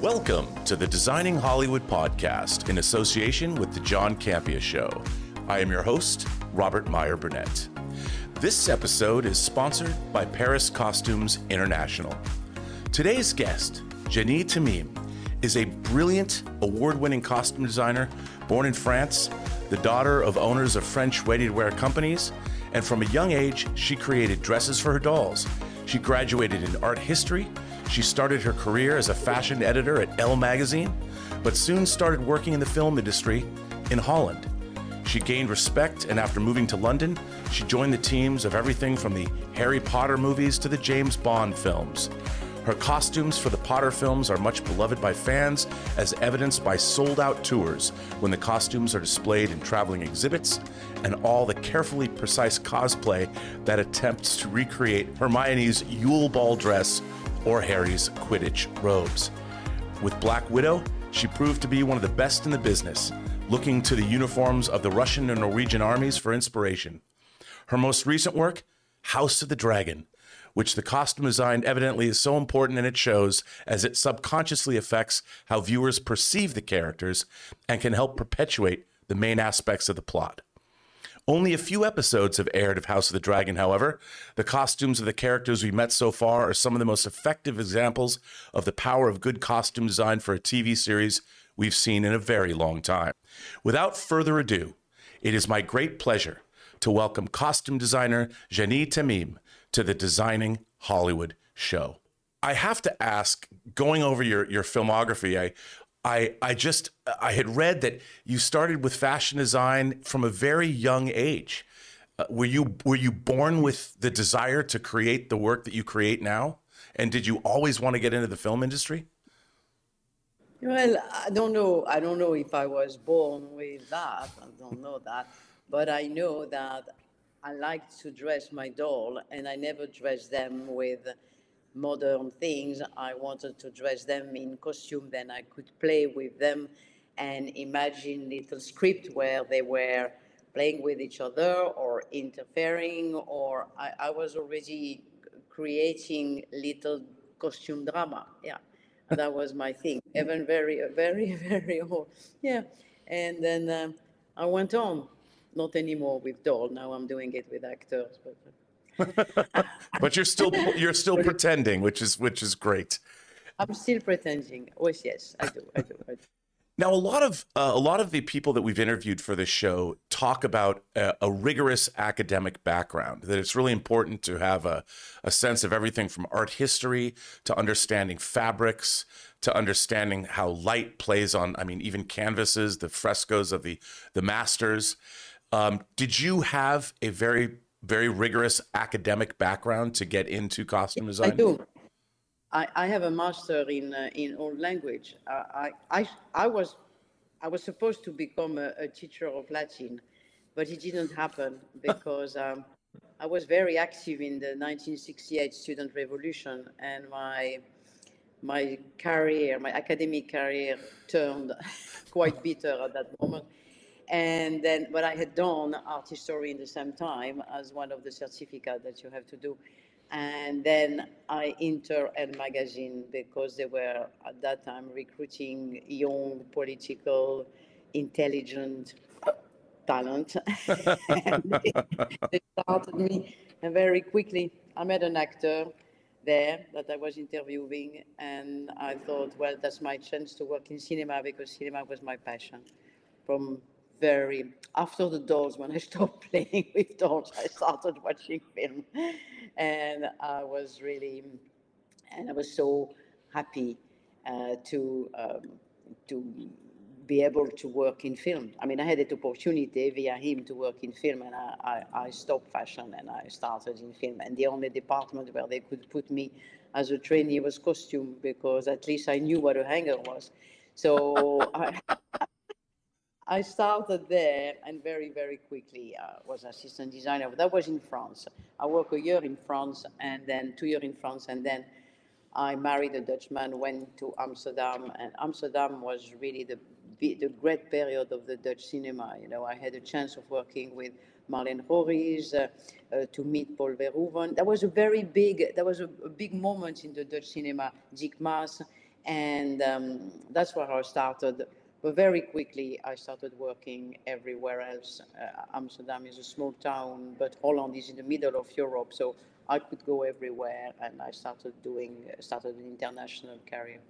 Welcome to the Designing Hollywood podcast in association with The John Campea Show. I am your host, Robert Meyer Burnett. This episode is sponsored by Peris Costumes International. Today's guest, Jany Temime, is a brilliant, award winning costume designer born in France, the daughter of owners of French ready to wear companies, and from a young age, she created dresses for her dolls. She graduated in art history she started her career as a fashion editor at Elle magazine, but soon started working in the film industry in Holland. She gained respect, and after moving to London, she joined the teams of everything from the Harry Potter movies to the James Bond films. Her costumes for the Potter films are much beloved by fans, as evidenced by sold out tours when the costumes are displayed in traveling exhibits and all the carefully precise cosplay that attempts to recreate Hermione's Yule Ball dress or Harry's Quidditch robes. With Black Widow, she proved to be one of the best in the business, looking to the uniforms of the Russian and Norwegian armies for inspiration. Her most recent work, House of the Dragon, which the costume design evidently is so important and it shows as it subconsciously affects how viewers perceive the characters and can help perpetuate the main aspects of the plot. Only a few episodes have aired of House of the Dragon, however. The costumes of the characters we met so far are some of the most effective examples of the power of good costume design for a TV series we've seen in a very long time. Without further ado, it is my great pleasure to welcome costume designer Jany Temime to the Designing Hollywood show. I have to ask, going over your, your filmography, I, I I just I had read that you started with fashion design from a very young age. Uh, were you were you born with the desire to create the work that you create now? And did you always want to get into the film industry? Well, I don't know. I don't know if I was born with that. I don't know that, but I know that I like to dress my doll, and I never dress them with modern things. I wanted to dress them in costume, then I could play with them and imagine little script where they were playing with each other or interfering, or I, I was already creating little costume drama. Yeah, that was my thing. Even very, very, very old. Yeah, and then um, I went on. Not anymore with doll. Now I'm doing it with actors, but. But you're still you're still pretending, which is which is great. I'm still pretending. Oh yes, I do. I do. I do. Now, a lot of uh, a lot of the people that we've interviewed for this show talk about a, a, rigorous academic background. That it's really important to have a, a sense of everything from art history to understanding fabrics to understanding how light plays on. I mean, even canvases, the frescoes of the the masters. Um, did you have a very very rigorous academic background to get into costume design? I do. I, I have a master in uh, in old language. Uh, I, I I was I was supposed to become a, a teacher of Latin, but it didn't happen because um, I was very active in the 1968 student revolution, and my my career, my academic career, turned quite bitter at that moment. And then, but I had done art history in the same time as one of the certificates that you have to do. And then I enter Elle magazine because they were at that time recruiting young, political, intelligent talent. they, they started me and very quickly. I met an actor there that I was interviewing, and I thought, well, that's my chance to work in cinema because cinema was my passion from very after the dolls when i stopped playing with dolls i started watching film. And i was really and i was so happy uh, to um, to be able to work in film. I mean i had that opportunity via him to work in film and I, I, I stopped fashion and i started in film. And the only department where they could put me as a trainee was costume because at least i knew what a hanger was. So I, I started there and very, very quickly uh, was assistant designer. That was in France. I worked a year in France and then two years in France and then I married a Dutchman, went to Amsterdam, and Amsterdam was really the the great period of the Dutch cinema. You know, I had a chance of working with Marleen Gorris, uh, uh, to meet Paul Verhoeven. That was a very big, that was a, a, big moment in the Dutch cinema. Dick Maas, And um, that's where I started. But very quickly, I started working everywhere else. Uh, Amsterdam is a small town, but Holland is in the middle of Europe, so I could go everywhere, and I started doing started an international career.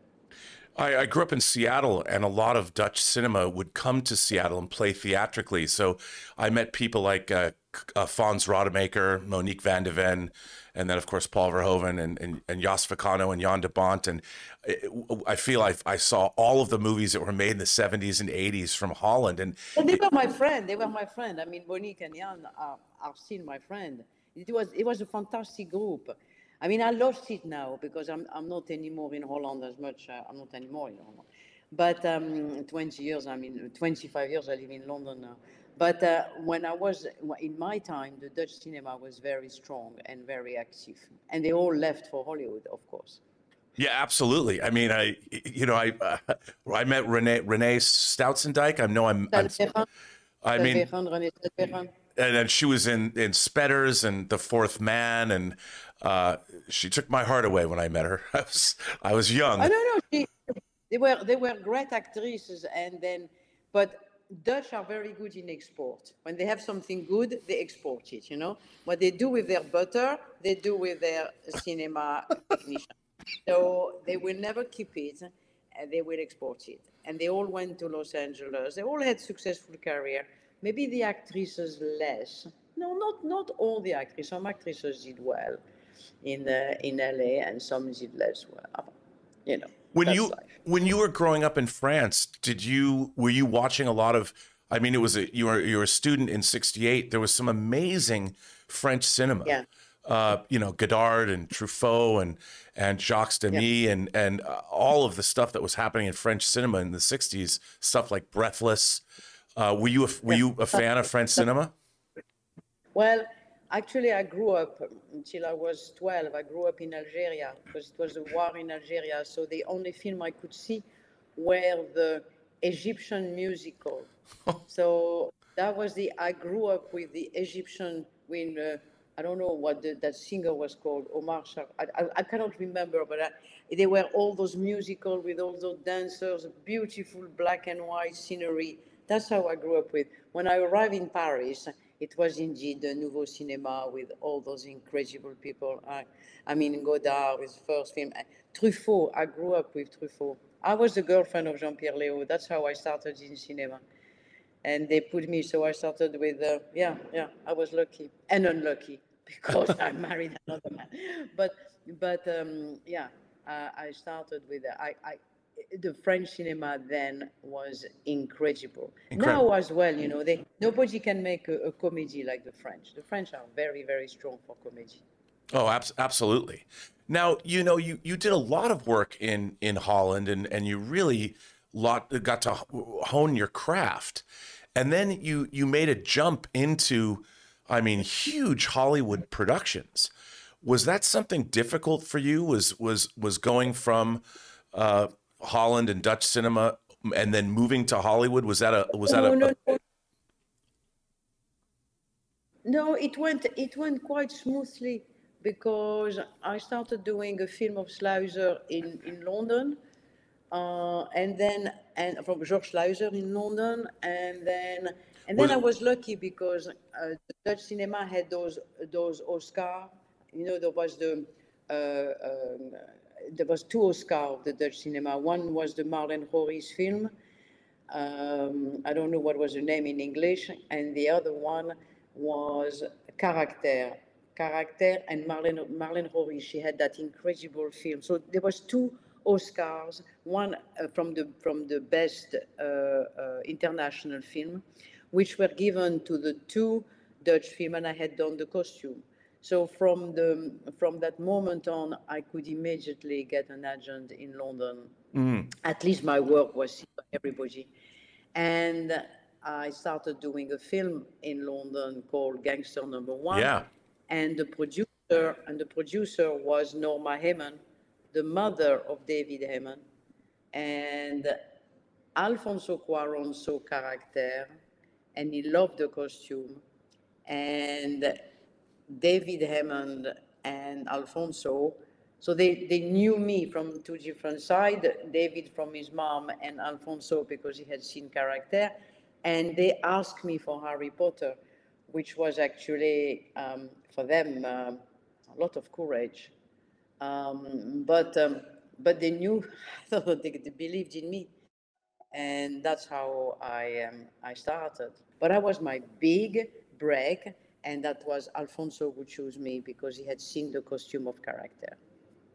I, I, grew up in Seattle, and a lot of Dutch cinema would come to Seattle and play theatrically. So I met people like uh, uh, Fons Rademakers, Monique van de Ven, and then of course Paul Verhoeven and, and, and Jost Vacano and Jan de Bont. And it, I feel I, I saw all of the movies that were made in the 70s and 80s from Holland. And, and they were my friend. They were my friend. I mean, Monique and Jan are, are still my friend. It was, it was a fantastic group. I mean, I lost it now because I'm, I'm not anymore in Holland as much. Uh, I'm not anymore in Holland. But um, 20 years, I mean, 25 years I live in London now. But uh, when I was in my time, the Dutch cinema was very strong and very active, and they all left for Hollywood, of course. Yeah, absolutely. I mean, I, you know, I, uh, I met Renee Renee Soutendijk. I know I'm. I'm I mean, and then she was in in Spetters and The Fourth Man, and uh, she took my heart away when I met her. I was I was young. I don't know. She, they were they were great actresses, and then, but Dutch are very good in export. When they have something good, they export it. You know what they do with their butter, they do with their cinema technician. So they will never keep it, and they will export it. And they all went to Los Angeles. They all had successful career. Maybe the actresses less. No, not not all the actresses. Some actresses did well in uh, in LA, and some did less well. You know when you life. when you were growing up in France, did you were you watching a lot of? I mean, it was a you were you were a student in '68. There was some amazing French cinema. Yeah. Uh, you know Godard and Truffaut and and Jacques Demy yeah. and and uh, all of the stuff that was happening in French cinema in the '60s, stuff like Breathless. Uh, were you a, were you a fan of French cinema? Well, Actually, I grew up until I was 12. I grew up in Algeria because it was a war in Algeria. So the only film I could see were the Egyptian musical. so that was the, I grew up with the Egyptian, when, uh, I don't know what the, that singer was called, Omar Shah. I, I, I cannot remember, but I, they were all those musical with all those dancers, beautiful black and white scenery. That's how I grew up with. When I arrived in Paris, it was indeed the Nouveau Cinema with all those incredible people. I, I mean, Godard, his first film. Truffaut, I grew up with Truffaut. I was the girlfriend of Jean-Pierre Léaud. That's how I started in cinema. And they put me, so I started with, uh, yeah, yeah, I was lucky and unlucky because I married another man. But, but um, yeah, uh, I started with, uh, I, I, the French cinema then was incredible. incredible. Now as well, you know, they, nobody can make a, a, comedy like the French. The French are very, very strong for comedy. Oh, ab- absolutely. Now, you know, you, you did a lot of work in, in Holland and, and you really lot, got to hone your craft. And then you, you made a jump into, I mean, huge Hollywood productions. Was that something difficult for you? Was, was, was going from, uh, Holland and Dutch cinema and then moving to Hollywood? Was that a was that a, no, no. no, it went it went quite smoothly because I started doing a film of Sluizer in, in London. Uh, and then and from George Sluizer in London, and then and then I was lucky because uh, the Dutch cinema had those those Oscar. You know, there was the uh, um, there was two Oscars of the Dutch cinema. One was the Marleen Gorris film. Um, I don't know what was the name in English, and the other one was Character. Character and Marlene Marleen Gorris. She had that incredible film. So there was two Oscars, one uh, from the from the best uh, uh, international film, which were given to the two Dutch film, and I had done the costume. So from the from that moment on, I could immediately get an agent in London. Mm. At least my work was seen by everybody, and I started doing a film in London called Gangster Number One. Yeah. And the producer and the producer was Norma Heyman, the mother of David Heyman, and Alfonso Cuarón saw character, and he loved the costume, and David Heyman and Alfonso So they, they knew me from two different sides, David from his mom and Alfonso because he had seen character. And they asked me for Harry Potter, which was actually um, for them uh, a lot of courage. Um, but, um, but they knew, they, they believed in me. And that's how I, um, I started. But that was my big break. And that was Alfonso who chose me because he had seen the costume of character.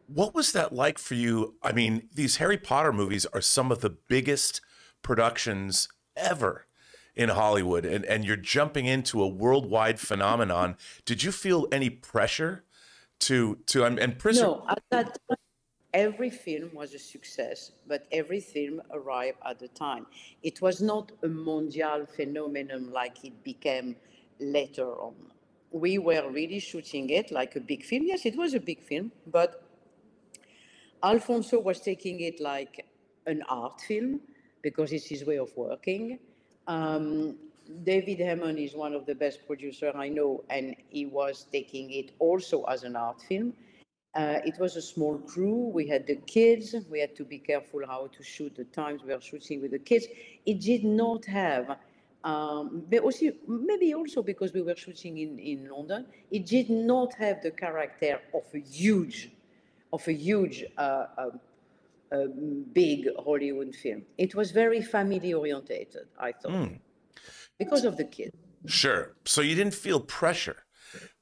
What was that like for you? I mean, these Harry Potter movies are some of the biggest productions ever in Hollywood, and, and you're jumping into a worldwide phenomenon. Did you feel any pressure to to and, and pressure? No, at that time, every film was a success, but every film arrived at the time. It was not a mondial phenomenon like it became later on. We were really shooting it like a big film. Yes, it was a big film, but Alfonso was taking it like an art film because it's his way of working. Um, David Heyman is one of the best producers I know, and he was taking it also as an art film. Uh, it was a small crew. We had the kids. We had to be careful how to shoot the times we were shooting with the kids. It did not have, um, but also, maybe also because we were shooting in, in London, it did not have the character of a huge of a huge, uh, uh, uh, big Hollywood film. It was very family orientated, I thought, mm. because of the kids. Sure. So you didn't feel pressure,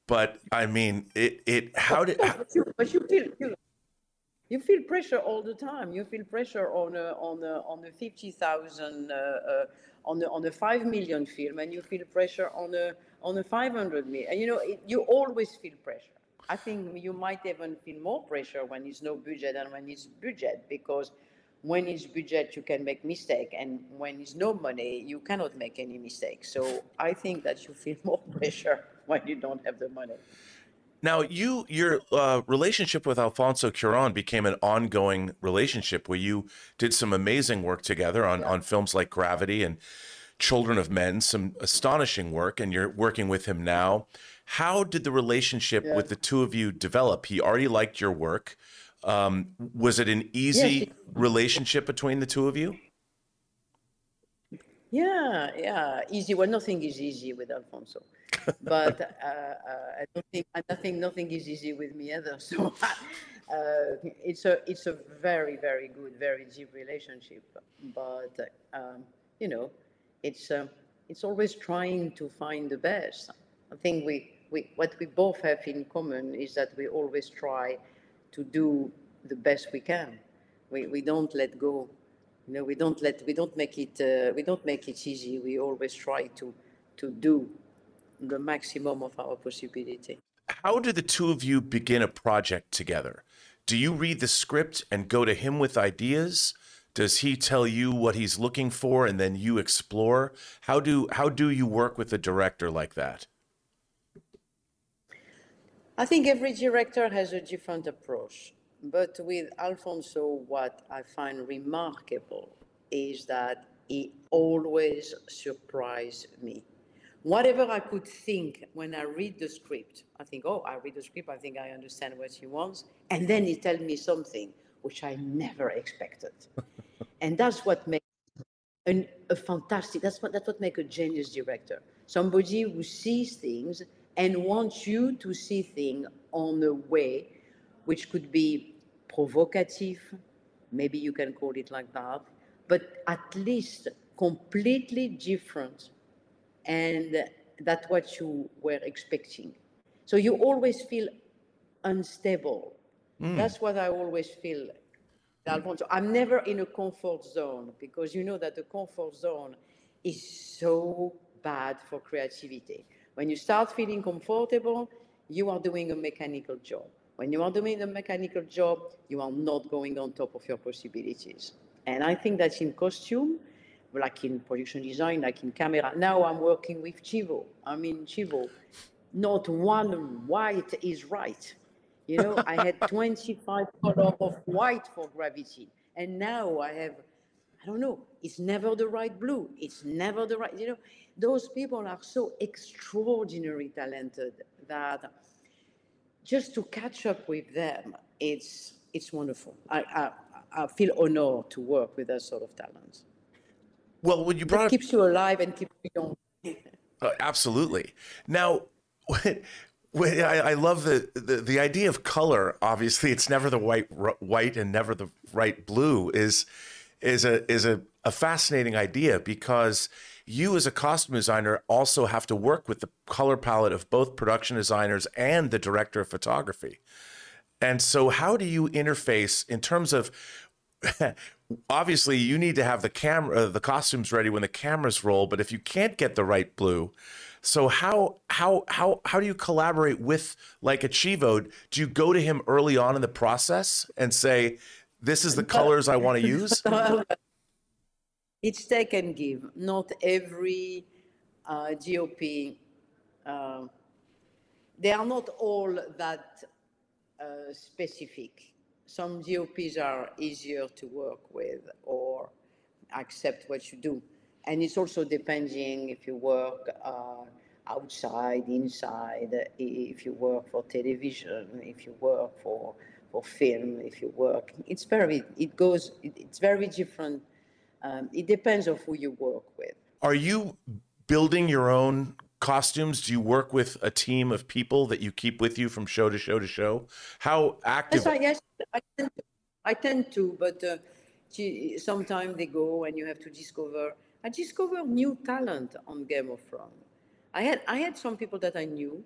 but I mean, it. It. How did? But you, but you feel. You, you feel pressure all the time. You feel pressure on a on a on a fifty thousand uh, uh, on a on a five million film, and you feel pressure on a on a five hundred million. And you know, it, you always feel pressure. I think you might even feel more pressure when it's no budget than when it's budget because when it's budget you can make mistake and when it's no money you cannot make any mistake. So I think that you feel more pressure when you don't have the money. Now, you your uh, relationship with Alfonso Cuarón became an ongoing relationship where you did some amazing work together on, yeah. on films like Gravity and Children of Men, some astonishing work, and you're working with him now. How did the relationship yeah. with the two of you develop? He already liked your work. Um, was it an easy relationship between the two of you? Yeah, yeah, easy. Well, nothing is easy with Alfonso, but uh, uh, I don't think nothing nothing is easy with me either. So uh, it's a it's a very very good, very deep relationship. But um, you know, it's uh, it's always trying to find the best. I think we we, what we both have in common is that we always try to do the best we can. We, we don't let go. You know, we don't let we don't make it uh, we don't make it easy. We always try to to do the maximum of our possibility. How do the two of you begin a project together? Do you read the script and go to him with ideas? Does he tell you what he's looking for and then you explore? How do how do you work with a director like that? I think every director has a different approach. But with Alfonso, what I find remarkable is that he always surprised me. Whatever I could think when I read the script, I think, oh, I read the script, I think I understand what he wants. And then he tells me something which I never expected. and that's what makes an, a fantastic, that's what, that's what makes a genius director. Somebody who sees things and wants you to see things on a way which could be provocative, maybe you can call it like that, but at least completely different and that's what you were expecting. So you always feel unstable. Mm. That's what I always feel, Alfonso. I'm never in a comfort zone because you know that the comfort zone is so bad for creativity. When you start feeling comfortable, you are doing a mechanical job. When you are doing a mechanical job, you are not going on top of your possibilities. And I think that's in costume, like in production design, like in camera. Now I'm working with Chivo. I mean, Chivo, not one white is right. You know, I had 25 color of white for gravity. And now I have, I don't know, it's never the right blue. It's never the right, you know, those people are so extraordinarily talented that just to catch up with them, it's it's wonderful. I I, I feel honored to work with that sort of talent. Well, when you brought It up keeps you alive and keeps you young. Uh, absolutely. Now, when, when I, I love the, the the idea of color. Obviously, it's never the white r- white and never the right blue. Is is a is a, a fascinating idea because you as a costume designer also have to work with the color palette of both production designers and the director of photography. And so, how do you interface in terms of? obviously, you need to have the camera, the costumes ready when the cameras roll. But if you can't get the right blue, so how how how how do you collaborate with like a Chivo? Do you go to him early on in the process and say, "This is the colors I want to use"? It's take and give. Not every uh, DOP, uh, they are not all that uh, specific. Some DOPs are easier to work with or accept what you do. And it's also depending if you work uh, outside, inside, if you work for television, if you work for, for film, if you work. It's very, it goes, it's very different. Um, it depends of who you work with. Are you building your own costumes? Do you work with a team of people that you keep with you from show to show to show? How active? Yes, I, yes, I tend to, I tend to but uh, sometimes they go and you have to discover. I discover new talent on Game of Thrones. I had I had some people that I knew,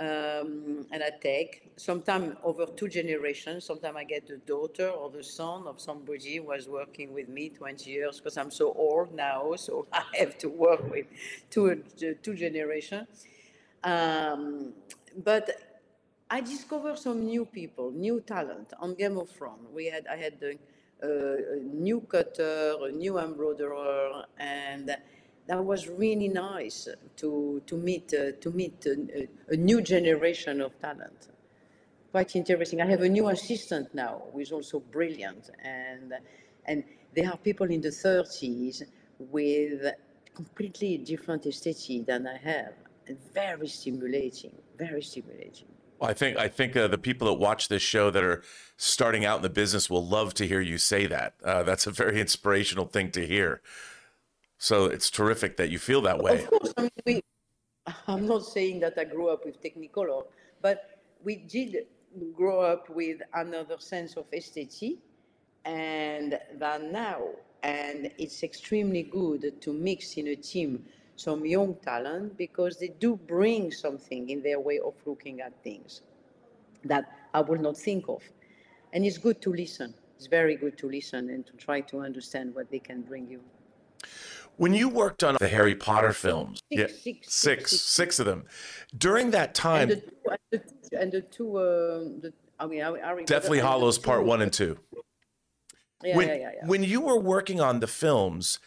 um, and I take sometimes over two generations. Sometimes I get the daughter or the son of somebody who was working with me 20 years because I'm so old now, so I have to work with two two generations. Um, but I discovered some new people, new talent on Game of Thrones. We had, I had a, a, a new cutter, a new embroiderer, and that was really nice to to meet uh, to meet a, a new generation of talent. Quite interesting. I have a new assistant now, who is also brilliant, and and there are people in the 30s with completely different aesthetic than I have, and very stimulating, very stimulating. Well, I think I think uh, the people that watch this show that are starting out in the business will love to hear you say that. Uh, that's a very inspirational thing to hear. So it's terrific that you feel that way. Of course, I mean, we, I'm not saying that I grew up with Technicolor, but we did grow up with another sense of aesthetic and than now. And it's extremely good to mix in a team some young talent because they do bring something in their way of looking at things that I would not think of. And it's good to listen. It's very good to listen and to try to understand what they can bring you. When you worked on the Harry Potter films, Six, yeah, six, six, six, of them, during that time, And the, two- and the, and the two, um, the, I mean, I, I Deathly Hallows Part One and Two. Yeah, when, yeah, yeah, yeah. when you were working on the films,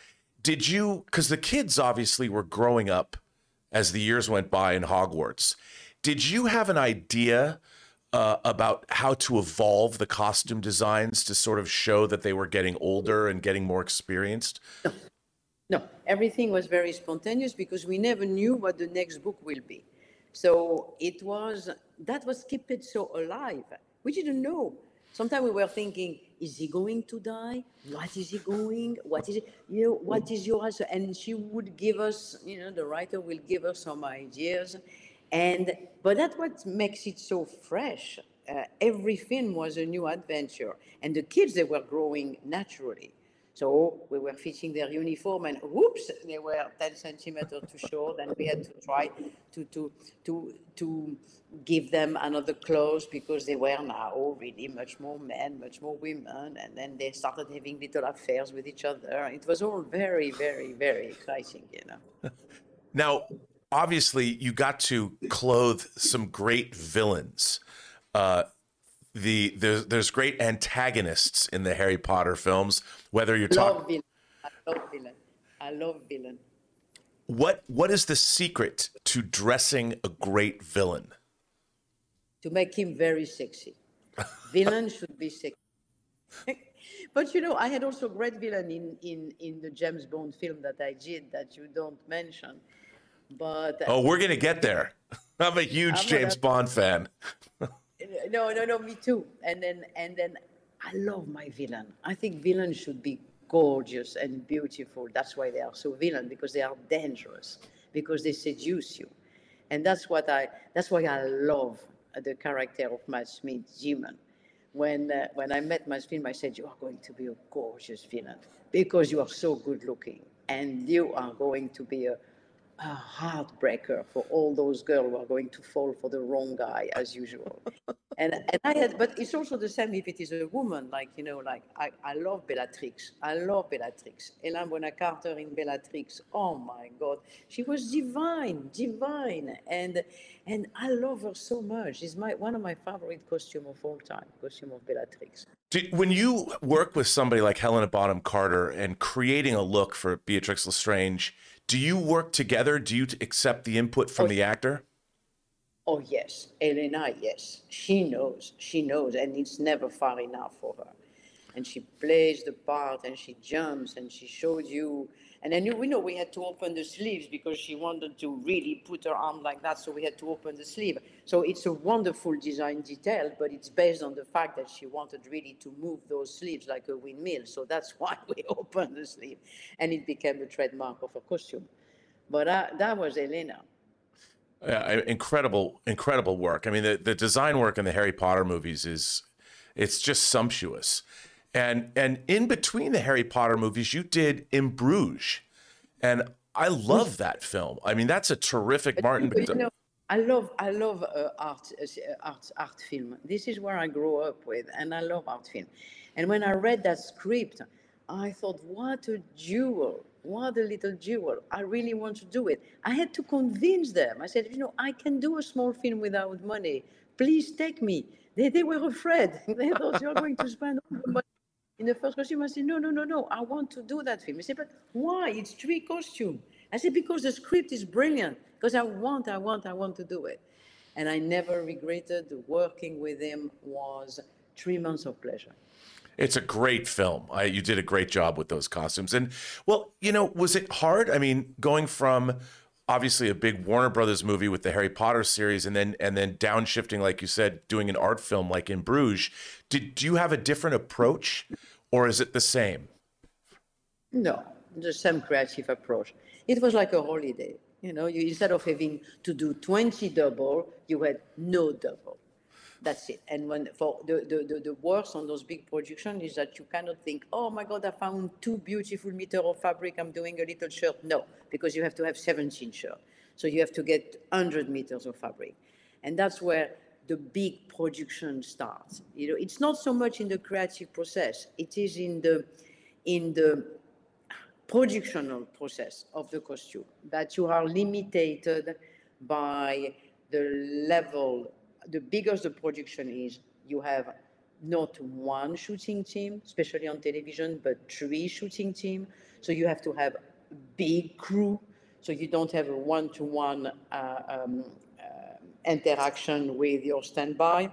did you, because the kids obviously were growing up as the years went by in Hogwarts, did you have an idea uh, about how to evolve the costume designs to sort of show that they were getting older and getting more experienced? No, everything was very spontaneous because we never knew what the next book will be. So it was, that was keep it so alive. We didn't know. Sometimes we were thinking, is he going to die? What is he going? What is it? You know, what is your answer? And she would give us, you know, the writer will give us some ideas. And, but that's what makes it so fresh. Uh, every film was a new adventure. And the kids, they were growing naturally. So we were fitting their uniform and whoops, they were 10 centimeters too short and we had to try to, to, to, to give them another clothes because they were now really much more men, much more women. And then they started having little affairs with each other. It was all very, very, very exciting, you know. Now, obviously, you got to clothe some great villains. Uh, the there's there's great antagonists in the Harry Potter films. Whether you're talking. I love villain. I love villain. what what is the secret to dressing a great villain? to make him very sexy. villain should be sexy. but you know, I had also great villain in, in, in the James Bond film that I did that you don't mention. But Oh, we're gonna get there. I'm a huge I'm James Bond fan. No, no, no, me too. And then, and then, I love my villain. I think villains should be gorgeous and beautiful. That's why they are so villain because they are dangerous because they seduce you, and that's what I. That's why I love the character of Matt Smith, Daemon. When uh, when I met Matt Smith, I said, "You are going to be a gorgeous villain because you are so good looking, and you are going to be a." a heartbreaker for all those girls who are going to fall for the wrong guy as usual. and and I had, but it's also the same if it is a woman. Like you know, like I, I love Bellatrix. I love Bellatrix. Helena Bonham Carter in Bellatrix. Oh my God, she was divine, divine, and and I love her so much. She's my one of my favorite costume of all time. Costume of Bellatrix. when you work with somebody like Helena Bonham Carter and creating a look for Bellatrix Lestrange do you work together? Do you accept the input from oh, the actor? Oh, yes. Elena. yes. She knows. She knows. And it's never far enough for her. And she plays the part and she jumps and she shows you and then we know we had to open the sleeves because she wanted to really put her arm like that, so we had to open the sleeve. So it's a wonderful design detail, but it's based on the fact that she wanted really to move those sleeves like a windmill. So that's why we opened the sleeve, and it became a trademark of her costume. But uh, that was Elena. Yeah, incredible, incredible work. I mean, the, the design work in the Harry Potter movies is, it's just sumptuous. And and in between the Harry Potter movies, you did In Bruges, and I love that film. I mean, that's a terrific Martin. You know, I love I love uh, art uh, art art film. This is where I grew up with, and I love art film. And when I read that script, I thought, what a jewel! What a little jewel! I really want to do it. I had to convince them. I said, you know, I can do a small film without money. Please take me. They, they were afraid. They thought you're going to spend all the money in the first costume, I said, no, no, no, no, I want to do that film. He said, but why? It's three costumes. I said, because the script is brilliant, because I want, I want, I want to do it. And I never regretted working with him was three months of pleasure. It's a great film. I, you did a great job with those costumes. And well, you know, was it hard? I mean, going from obviously a big Warner Brothers movie with the Harry Potter series, and then and then downshifting, like you said, doing an art film like in Bruges. Did do you have a different approach, or is it the same? No, the same creative approach. It was like a holiday. You know, you, instead of having to do 20 double, you had no double. That's it. And when for the, the, the, the worst on those big productions is that you cannot think, oh my God, I found two beautiful meter of fabric. I'm doing a little shirt. No, because you have to have 17 shirt. So you have to get 100 meters of fabric. And that's where the big production starts. You know, it's not so much in the creative process. It is in the, in the productional process of the costume that you are limited by the level the bigger the production is, you have not one shooting team, especially on television, but three shooting team. So you have to have big crew. So you don't have a one-to-one uh, um, uh, interaction with your standby.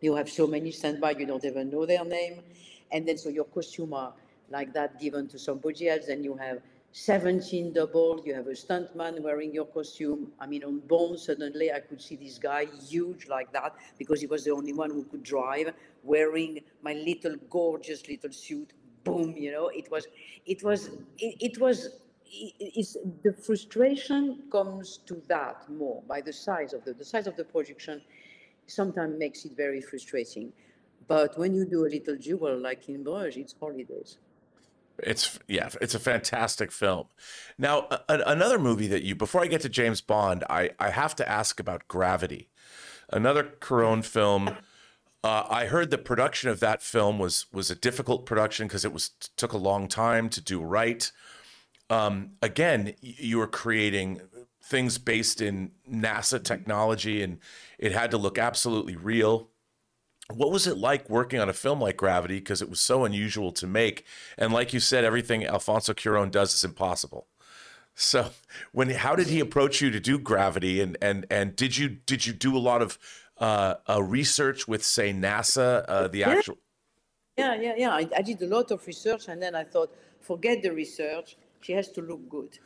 You have so many standby, you don't even know their name. And then so your costume are like that given to somebody else. Then you have 17 double, you have a stuntman wearing your costume. I mean, on Bond, suddenly I could see this guy huge like that because he was the only one who could drive, wearing my little gorgeous little suit. Boom, you know, it was, it was, it, it was, it, the frustration comes to that more by the size of the, the size of the projection sometimes makes it very frustrating. But when you do a little jewel like in Bruges, it's holidays. It's yeah, it's a fantastic film. Now, a, another movie that you before I get to James Bond, I I have to ask about Gravity, another Cuarón film. Uh, I heard the production of that film was was a difficult production because it was took a long time to do right. Um, again, you were creating things based in NASA technology, and it had to look absolutely real what was it like working on a film like Gravity because it was so unusual to make and like you said everything Alfonso Cuarón does is impossible. So when how did he approach you to do Gravity and and and did you did you do a lot of uh, uh research with say NASA uh, the actual Yeah, yeah, yeah. I, I, did a lot of research and then I thought forget the research she has to look good.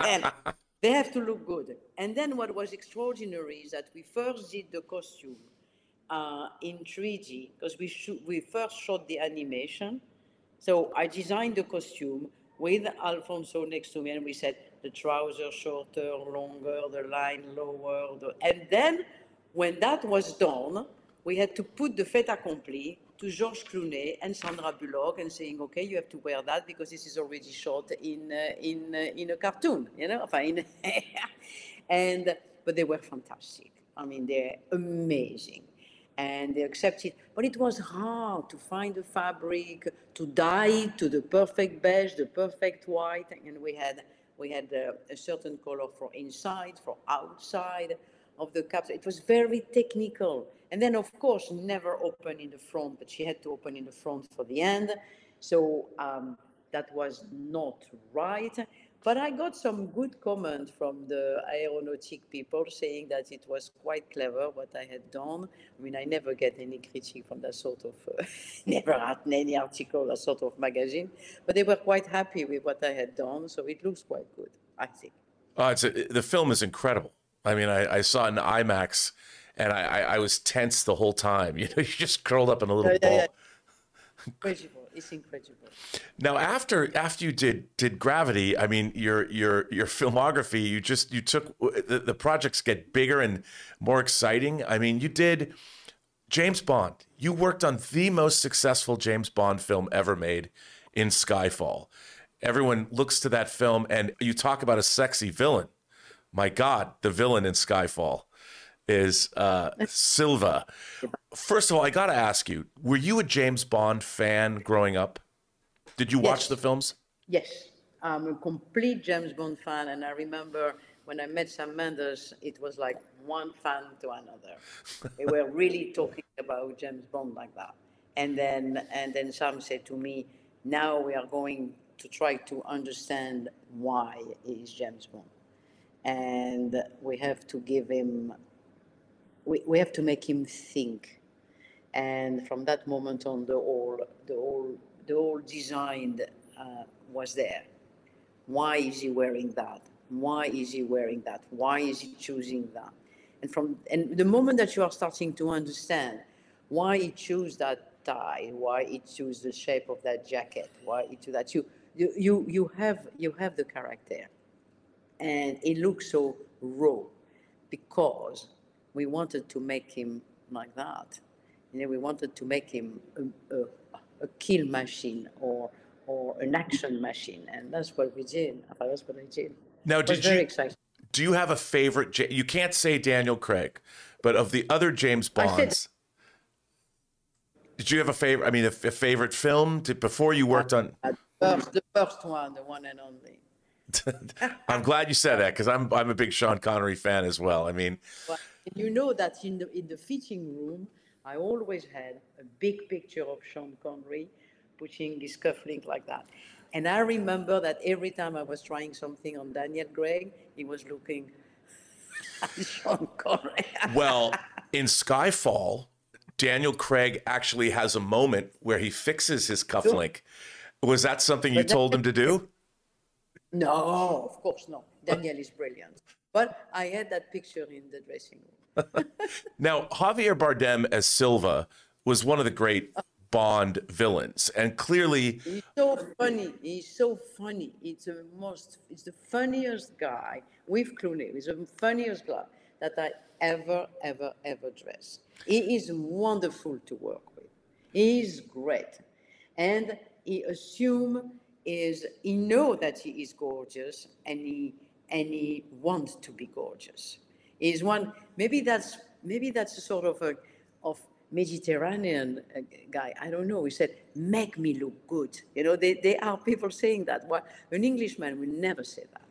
and, They have to look good. And then what was extraordinary is that we first did the costume uh, in 3D because we we first shot the animation. So I designed the costume with Alfonso next to me, and we said the trousers shorter, longer, the line lower, the, and then when that was done, we had to put the fait accompli to Georges Clooney and Sandra Bullock and saying, okay, you have to wear that because this is already shot in uh, in uh, in a cartoon, you know. In and but they were fantastic. I mean, they're amazing, and they accepted. But it was hard to find the fabric, to dye to the perfect beige, the perfect white, and we had we had a, a certain color for inside, for outside of the caps. It was very technical and then, of course, never open in the front, but she had to open in the front for the end. So um, that was not right. But I got some good comment from the aeronautic people saying that it was quite clever what I had done. I mean, I never get any critique from that sort of, uh, never had any article, that sort of magazine, but they were quite happy with what I had done. So it looks quite good, I think. Oh, it's a, the film is incredible. I mean, I, I saw it in IMAX and I, I, I, was tense the whole time. You know, you just curled up in a little yeah, ball. Yeah, yeah. It's incredible. Now, after after you did did Gravity, I mean, your your your filmography, you just you took the, the projects get bigger and more exciting. I mean, you did James Bond. You worked on the most successful James Bond film ever made in Skyfall. Everyone looks to that film, and you talk about a sexy villain. My God, the villain in Skyfall is uh, Silva. First of all, I got to ask you: Were you a James Bond fan growing up? Did you watch yes. the films? Yes, I'm a complete James Bond fan, and I remember when I met Sam Mendes, it was like one fan to another. they were really talking about James Bond like that, and then and then Sam said to me, "Now we are going to try to understand why he is James Bond." and we have to give him we, we have to make him think. And from that moment on, the whole, the whole, the whole design uh, was there. Why is he wearing that? Why is he wearing that? Why is he choosing that? And from and the moment that you are starting to understand why he chose that tie, why he chose the shape of that jacket, why he chose that, you you you you have you have the character, and it looks so raw because we wanted to make him like that. You know, we wanted to make him a, a, a kill machine or or an action machine, and that's what we did. That's what I did. Now, did you? Exciting. Do you have a favorite? You can't say Daniel Craig, but of the other James Bonds, did you have a favorite? I mean, a, a favorite film to, before you worked uh, on? First, the first one, the one and only. I'm glad you said that because I'm I'm a big Sean Connery fan as well. I mean, well, you know that in the in the fitting room, I always had a big picture of Sean Connery, putting his cufflink like that. And I remember that every time I was trying something on Daniel Craig, he was looking at Sean Connery. well, in Skyfall, Daniel Craig actually has a moment where he fixes his cufflink. Was that something you told him to do? No, of course not. Daniel is brilliant. But I had that picture in the dressing room. now, Javier Bardem as Silva was one of the great Bond villains, and clearly he's so funny. He's so funny. It's the most. It's the funniest guy with Clooney. He's the funniest guy that I ever, ever, ever dressed. He is wonderful to work with. He is great, and he assume is he know that he is gorgeous, and he and he wants to be gorgeous. He's one, maybe that's, maybe that's a sort of a, of Mediterranean uh, guy. I don't know. He said, make me look good. You know, they, they are people saying that. Well, an Englishman would never say that.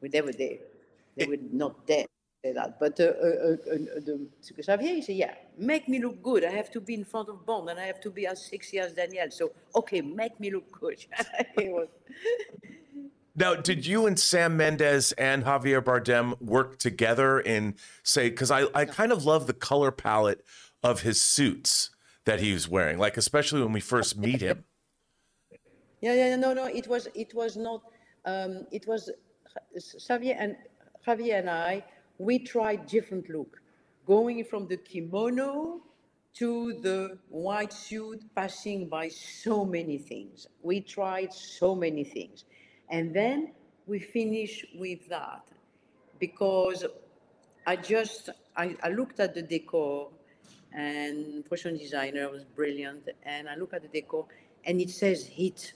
Would never dare. They would not dare say that. But uh, uh, uh, uh the Xavier he said, yeah, make me look good. I have to be in front of Bond and I have to be as sexy as Daniel. So, okay, make me look good. Now, did you and Sam Mendes and Javier Bardem work together in say? Because I I kind of love the color palette of his suits that he was wearing, like especially when we first meet him. Yeah, yeah, no, no. It was it was not. Um, it was Xavier and Javier and I, we tried different look, going from the kimono to the white suit, passing by so many things. We tried so many things. And then we finish with that because I just, I, I looked at the decor and fashion designer was brilliant. And I look at the decor and it says heat.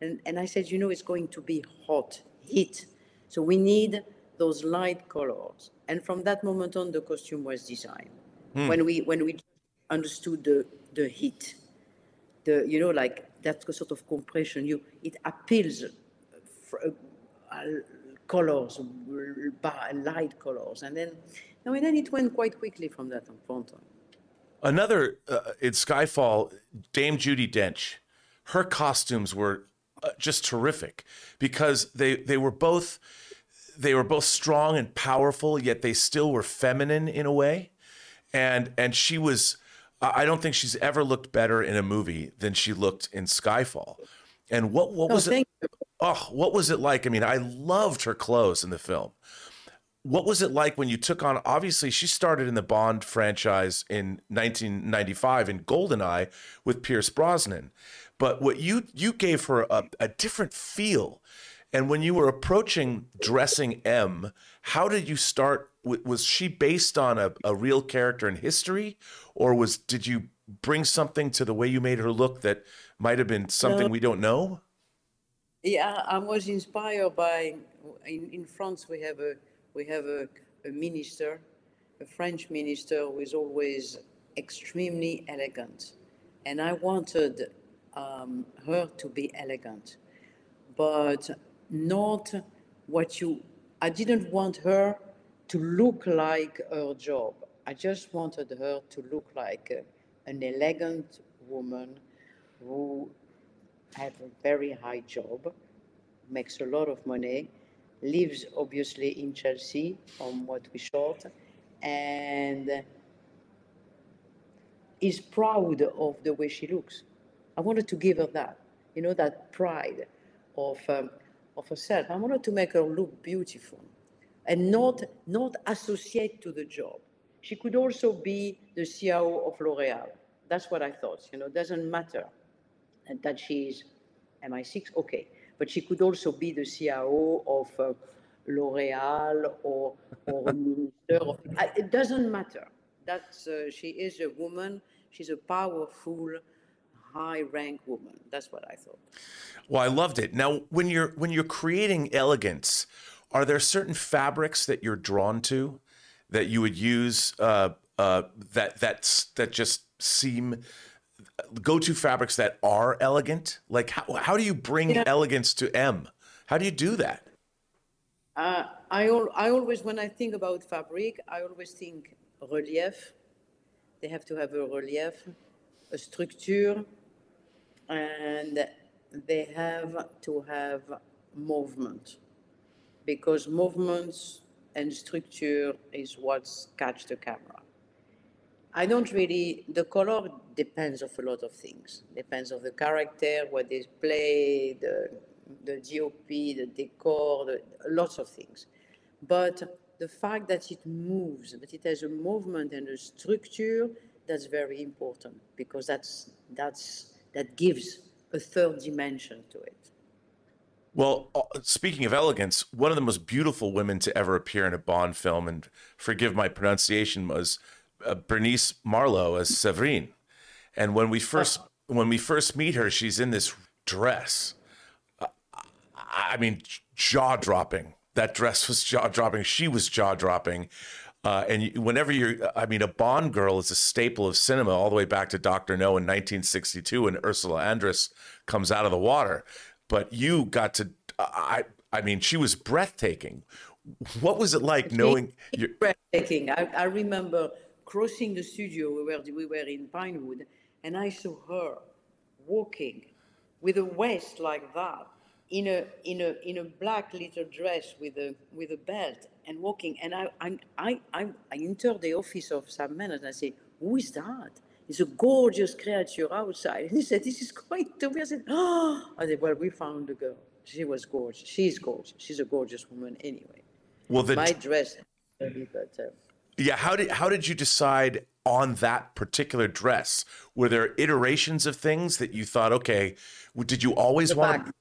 And, and I said, you know, it's going to be hot, heat. So we need those light colors. And from that moment on, the costume was designed. Hmm. When we when we understood the the heat, the you know like that sort of compression, you it appeals for, uh, colors, light colors, and then and then it went quite quickly from that point on. Another uh, in Skyfall, Dame Judi Dench, her costumes were uh, just terrific because they they were both they were both strong and powerful, yet they still were feminine in a way, and and she was. I don't think she's ever looked better in a movie than she looked in Skyfall. And what what oh, was it? You. Oh, what was it like? I mean, I loved her clothes in the film what was it like when you took on obviously she started in the bond franchise in 1995 in goldeneye with pierce brosnan but what you you gave her a, a different feel and when you were approaching dressing m how did you start was she based on a, a real character in history? Or was did you bring something to the way you made her look that might have been something we don't know? Yeah i was inspired by in, in france we have a we have a, a minister, a French minister who is always extremely elegant. And I wanted um, her to be elegant, but not what you, I didn't want her to look like her job. I just wanted her to look like a, an elegant woman who had a very high job, makes a lot of money, lives obviously in Chelsea from what we shot and is proud of the way she looks. I wanted to give her that, you know, that pride of, um, of herself. I wanted to make her look beautiful and not, not associate to the job. She could also be the CIO of L'Oreal. That's what I thought, you know, doesn't matter that she is MI6, okay but she could also be the CIO of uh, L'Oreal or, or a minister. Of, it doesn't matter. That's, uh, she is a woman. She's a powerful, high-rank woman. That's what I thought. Well, I loved it. Now, when you're when you're creating elegance, are there certain fabrics that you're drawn to that you would use uh, uh, that that's that just seem go-to fabrics that are elegant? Like how, how do you bring yeah. elegance to M? How do you do that? Uh, I, al- I always, when I think about fabric, I always think relief. They have to have a relief, a structure, and they have to have movement because movements and structure is what's catch the camera. I don't really, the color depends of a lot of things. Depends of the character, what they play, the, the DOP, the decor, the, lots of things. But the fact that it moves, that it has a movement and a structure, that's very important because that's, that's, that gives a third dimension to it. Well, uh, speaking of elegance, one of the most beautiful women to ever appear in a Bond film, and forgive my pronunciation, was uh, Bérénice Marlohe as Severine. And when we first when we first meet her, she's in this dress. Uh, I mean, jaw dropping. That dress was jaw dropping. She was jaw dropping. Uh, and whenever you're, I mean, a Bond girl is a staple of cinema all the way back to Doctor No in 1962 when Ursula Andress comes out of the water. But you got to, I, I mean, she was breathtaking. What was it like knowing? You're... Breathtaking. I, I remember crossing the studio, we were, we were in Pinewood, and I saw her walking with a waist like that in a in a in a black little dress with a with a belt and walking and I I I I, I entered the office of Sam Mendes and I said, Who is that? It's a gorgeous creature outside. And he said, This is quite to me. I said, Oh I said, Well, we found the girl. She was gorgeous. She's gorgeous. She's a gorgeous woman anyway. Well, the my dress, but. Uh, yeah, how did how did you decide on that particular dress? Were there iterations of things that you thought, okay, did you always want back,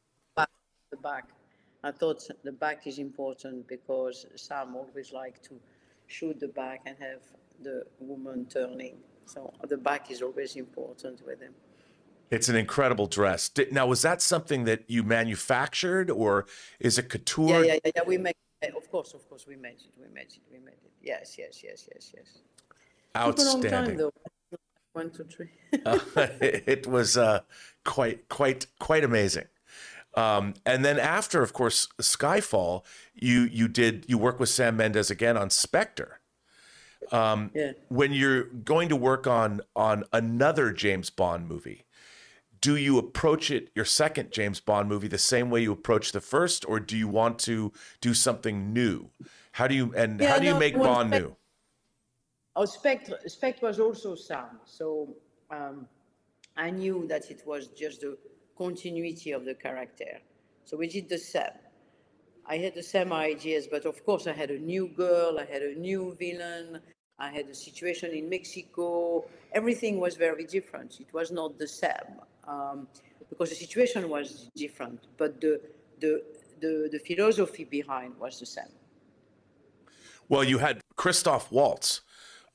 the back? I thought the back is important because some always like to shoot the back and have the woman turning. So the back is always important with them. It's an incredible dress. Now, was that something that you manufactured, or is it couture? Yeah, yeah, yeah. yeah. We make, of course, of course, we made it. We made it. We made it. Yes, yes, yes, yes, yes. Outstanding. Took a long time, though. One, two, three. uh, it was uh, quite, quite, quite amazing. Um, and then after, of course, Skyfall, you you did you work with Sam Mendes again on Spectre. Um, yeah. When you're going to work on on another James Bond movie, do you approach it your second James Bond movie the same way you approach the first, or do you want to do something new? How do you and yeah, how do you make Bond new? Oh, Spectre, Spectre was also sound, so um, I knew that it was just the continuity of the character. So we did the same. I had the same ideas, but of course I had a new girl, I had a new villain, I had a situation in Mexico. Everything was very different. It was not the same um, because the situation was different, but the, the, the, the philosophy behind was the same. Well, you had Christoph Waltz,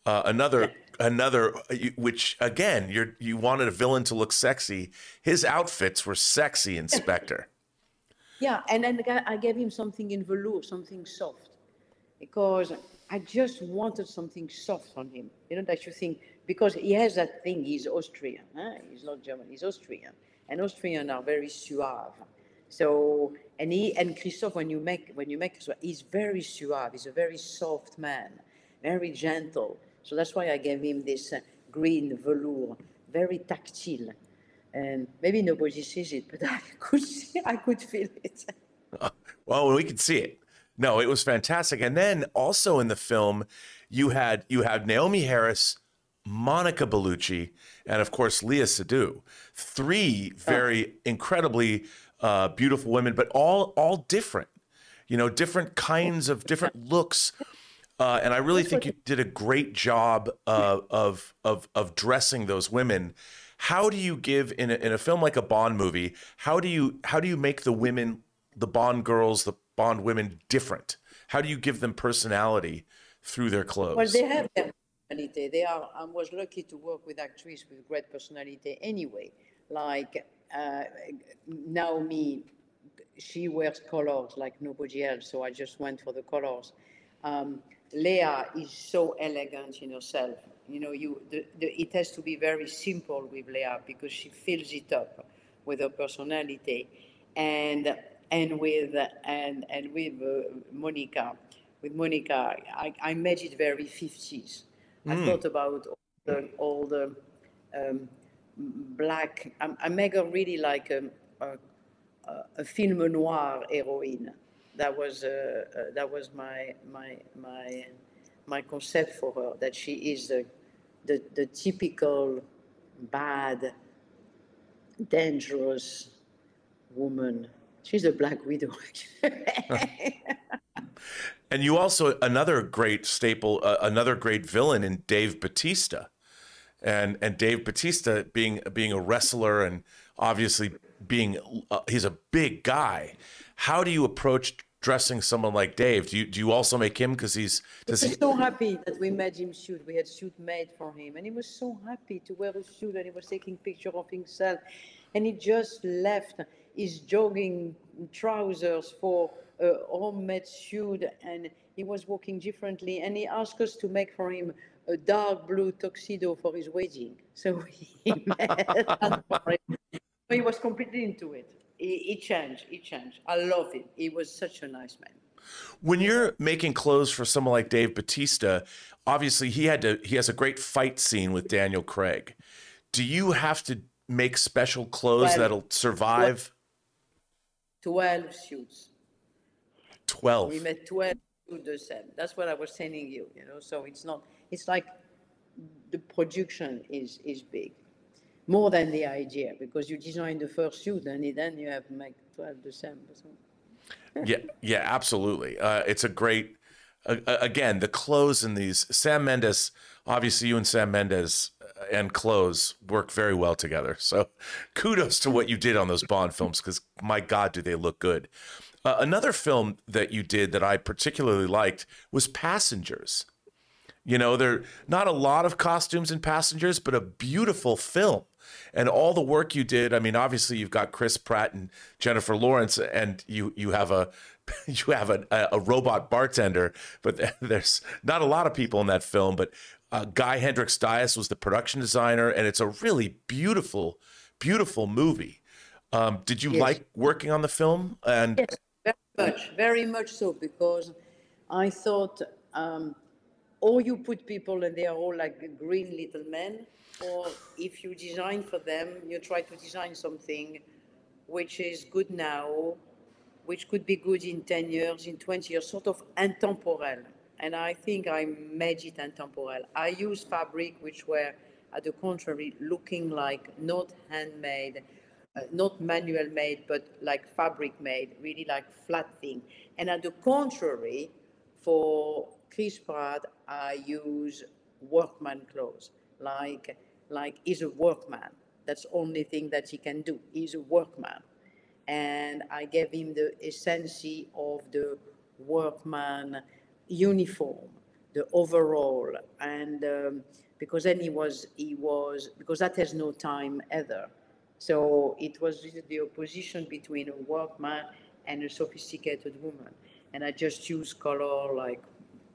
uh, another. Another uh, which again you you wanted a villain to look sexy. His outfits were sexy, in Spectre. yeah, and then I gave him something in velour, something soft, because I just wanted something soft on him. You know that you think because he has that thing. He's Austrian. Huh? He's not German. He's Austrian, and Austrian are very suave. So and he and Christophe, when you make when you make he's very suave. He's a very soft man, very gentle. So that's why I gave him this uh, green velour, very tactile. And maybe nobody sees it, but I could see, I could feel it. well, we could see it. No, it was fantastic. And then also in the film, you had you had Naomie Harris, Monica Bellucci, and of course Léa Seydoux. Three very oh. incredibly uh, beautiful women, but all all different. You know, different kinds of different looks. Uh, and I really think you did a great job uh, of of of dressing those women. How do you give in a, in a film like a Bond movie? How do you how do you make the women, the Bond girls, the Bond women different? How do you give them personality through their clothes? Well, they have their personality. They are. I was lucky to work with actresses with great personality. Anyway, like uh, Naomie, she wears colors like nobody else, so I just went for the colors. Um, Léa is so elegant in herself. You know, you the, the, it has to be very simple with Léa because she fills it up with her personality, and and with and and with uh, Monica, with Monica, I, I made it very 50s. Mm. I hmm. thought about all the, all the um, black. I, I, make her really like a, a, a film noir heroine that was uh, uh, that was my my my my concept for her that she is the the, the typical bad dangerous woman. She's a black widow. And you also another great staple uh, another great villain in Dave Batista and and Dave Batista being being a wrestler and obviously being uh, he's a big guy how do you approach dressing someone like Dave? Do you do you also make him because he's? Does he was so happy that we made him shoot. We had shoot made for him, and he was so happy to wear a suit, and he was taking picture of himself, and he just left his jogging trousers for a homemade suit, and he was walking differently, and he asked us to make for him a dark blue tuxedo for his wedding. So he made that for him. He was completely into it he, he changed. He changed. I love him. He was such a nice man. When you're making clothes for someone like Dave Batista, obviously he had to. He has a great fight scene with Daniel Craig. Do you have to make special clothes 12, that'll survive? 12 suits. 12. We made 12 the same. That's what I was telling you, you know. So it's not, it's like the production is is big more than the idea because you design the first suit and then you have make 12 the same. yeah, yeah, absolutely. Uh, it's a great, uh, again, the clothes in these Sam Mendes, obviously you and Sam Mendes uh, and clothes work very well together. So kudos to what you did on those Bond films because my God, do they look good. Uh, another film that you did that I particularly liked was Passengers. You know, there are not a lot of costumes in Passengers, but a beautiful film. And all the work you did, I mean, obviously you've got Chris Pratt and Jennifer Lawrence, and you you have a you have a, a robot bartender, but there's not a lot of people in that film. But uh, Guy Hendrix Dyas was the production designer, and it's a really beautiful, beautiful movie. Um, did you yes. like working on the film? And yes, very much, very much so, because I thought, um, or you put people and they are all like green little men, or if you design for them, you try to design something which is good now which could be good in 10 years, in 20 years, sort of intemporal. And I think I made it intemporal. I used fabric which were, at the contrary, looking like not handmade, uh, not manual made, but like fabric made, really like flat thing. And at the contrary, for Chris Pratt, I use workman clothes, like like he's a workman. That's only thing that he can do. He's a workman and I gave him the essence of the workman uniform, the overall, and um, because then he was he was because that has no time either. So it was the opposition between a workman and a sophisticated woman, and I just used color like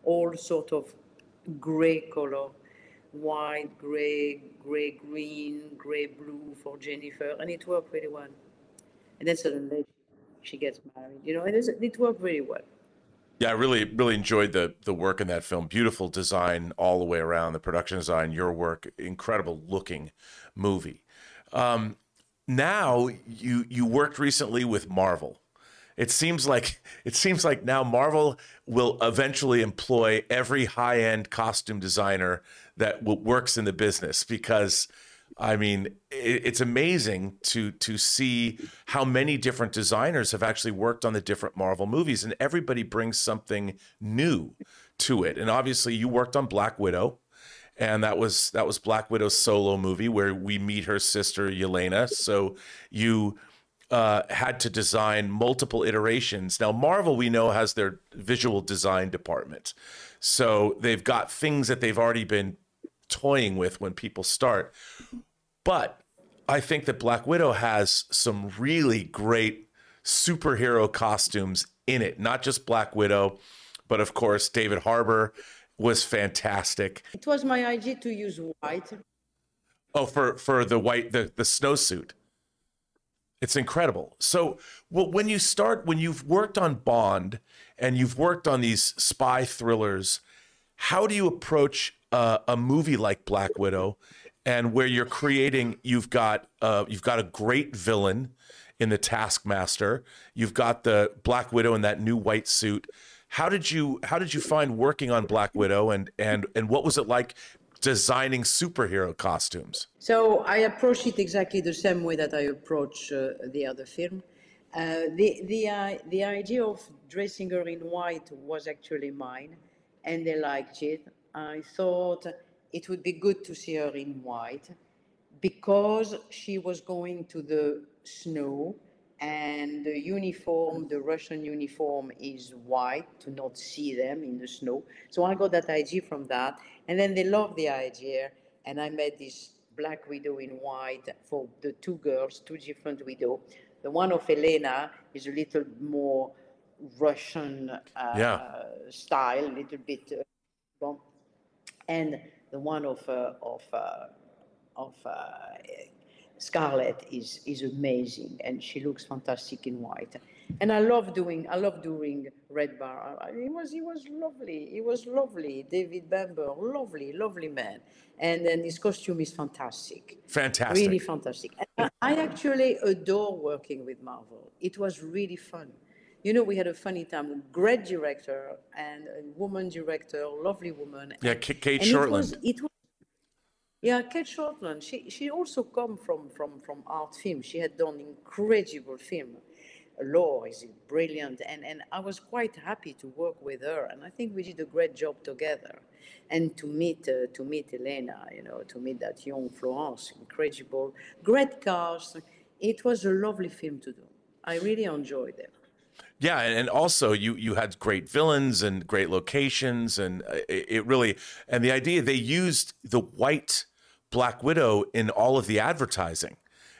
all sort of gray color, white, gray, gray, green, gray, blue for Jennifer, and it worked really well and then suddenly she gets married. You know, is it worked really well. Yeah, I really really enjoyed the the work in that film. Beautiful design all the way around. The production design, your work, incredible looking movie. Um, now you you worked recently with Marvel. It seems like it seems like now Marvel will eventually employ every high end costume designer that works in the business because I mean, it's amazing to to see how many different designers have actually worked on the different Marvel movies, and everybody brings something new to it. And obviously, you worked on Black Widow, and that was that was Black Widow's solo movie where we meet her sister Yelena. So you uh, had to design multiple iterations. Now, Marvel, we know, has their visual design department, so they've got things that they've already been toying with when people start. But I think that Black Widow has some really great superhero costumes in it, not just Black Widow, but of course, David Harbour was fantastic. It was my idea to use white. Oh, for for the white the the snowsuit. It's incredible. So, well, when you start, when you've worked on Bond and you've worked on these spy thrillers, how do you approach uh, a movie like Black Widow and where you're creating you've got uh, you've got a great villain in the taskmaster. You've got the black widow in that new white suit. How did you how did you find working on black widow and and and what was it like designing superhero costumes? So i approach it exactly the same way that i approach uh, the other film. Uh, the the uh, the idea of dressing her in white was actually mine and they liked it i thought it would be good to see her in white because she was going to the snow and the uniform, the Russian uniform is white to not see them in the snow. So I got that idea from that. And then they loved the idea. And I made this black widow in white for the two girls, two different widows. The one of Elena is a little more Russian uh, yeah. style, a little bit. Uh, and the one of uh, of uh, of uh, Scarlett is is amazing, and she looks fantastic in white. And I love doing I love doing Red Bar. He was he was lovely. He was lovely. David Bamber, lovely, lovely man. And then his costume is fantastic. Fantastic. Really fantastic. And I actually adore working with Marvel. It was really fun you know, we had a funny time. Great director and a woman director, lovely woman. Yeah, Cate and Shortland. It was, it was, yeah, Cate Shortland. She she also come from from from art film. She had done incredible film. Lore is brilliant, and, and I was quite happy to work with her, and I think we did a great job together. And to meet uh, to meet Elena, you know, to meet that young Florence, incredible, great cast. It was a lovely film to do. I really enjoyed it. Yeah, and also you you had great villains and great locations, and uh, it, really and the idea they used the white Black Widow in all of the advertising.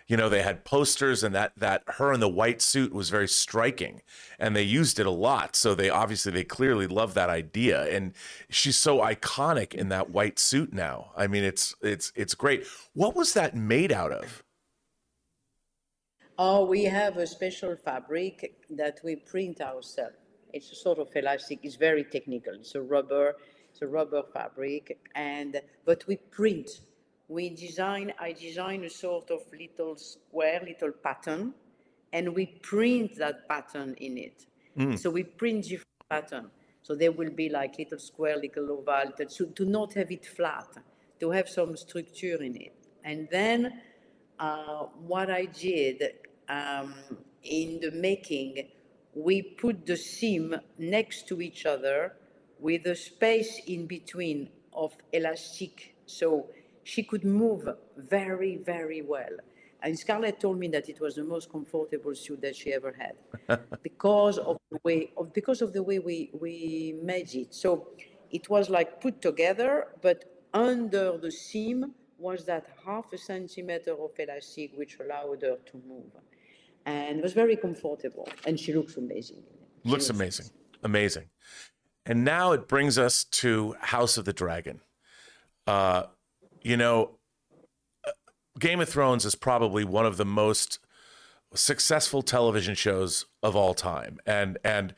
You know they had posters and that that her in the white suit was very striking and they used it a lot. So they obviously they clearly love that idea and she's so iconic in that white suit now. I mean it's it's it's great. What was that made out of oh we have a special fabric that we print ourselves it's a sort of elastic it's very technical it's a rubber it's a rubber fabric and but we print we design, I design a sort of little square, little pattern, and we print that pattern in it. Mm. So we print different pattern. So there will be like little square, little oval, so to not have it flat, to have some structure in it. And then uh, what I did um, in the making, we put the seam next to each other with a space in between of elastic. So she could move very, very well. And Scarlett told me that it was the most comfortable suit that she ever had because of the way of, because of the way we, we made it. So it was like put together, but under the seam was that half a centimeter of elastic which allowed her to move. And it was very comfortable. And she looks amazing. She looks, looks amazing. Amazing. And now it brings us to House of the Dragon. Uh, you know, Game of Thrones is probably one of the most successful television shows of all time, and and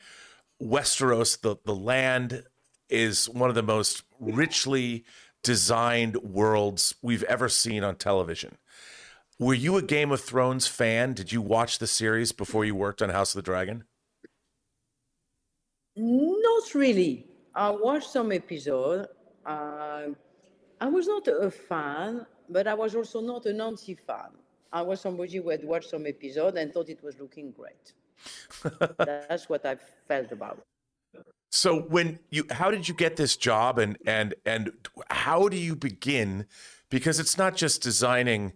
Westeros, the the land, is one of the most richly designed worlds we've ever seen on television. Were you a Game of Thrones fan? Did you watch the series before you worked on House of the Dragon? Not really. I watched some episode. Uh, I was not a fan, but I was also not an anti-fan. I was somebody who had watched some episode and thought it was looking great. That's what I felt about. So when you how did you get this job and and and how do you begin because it's not just designing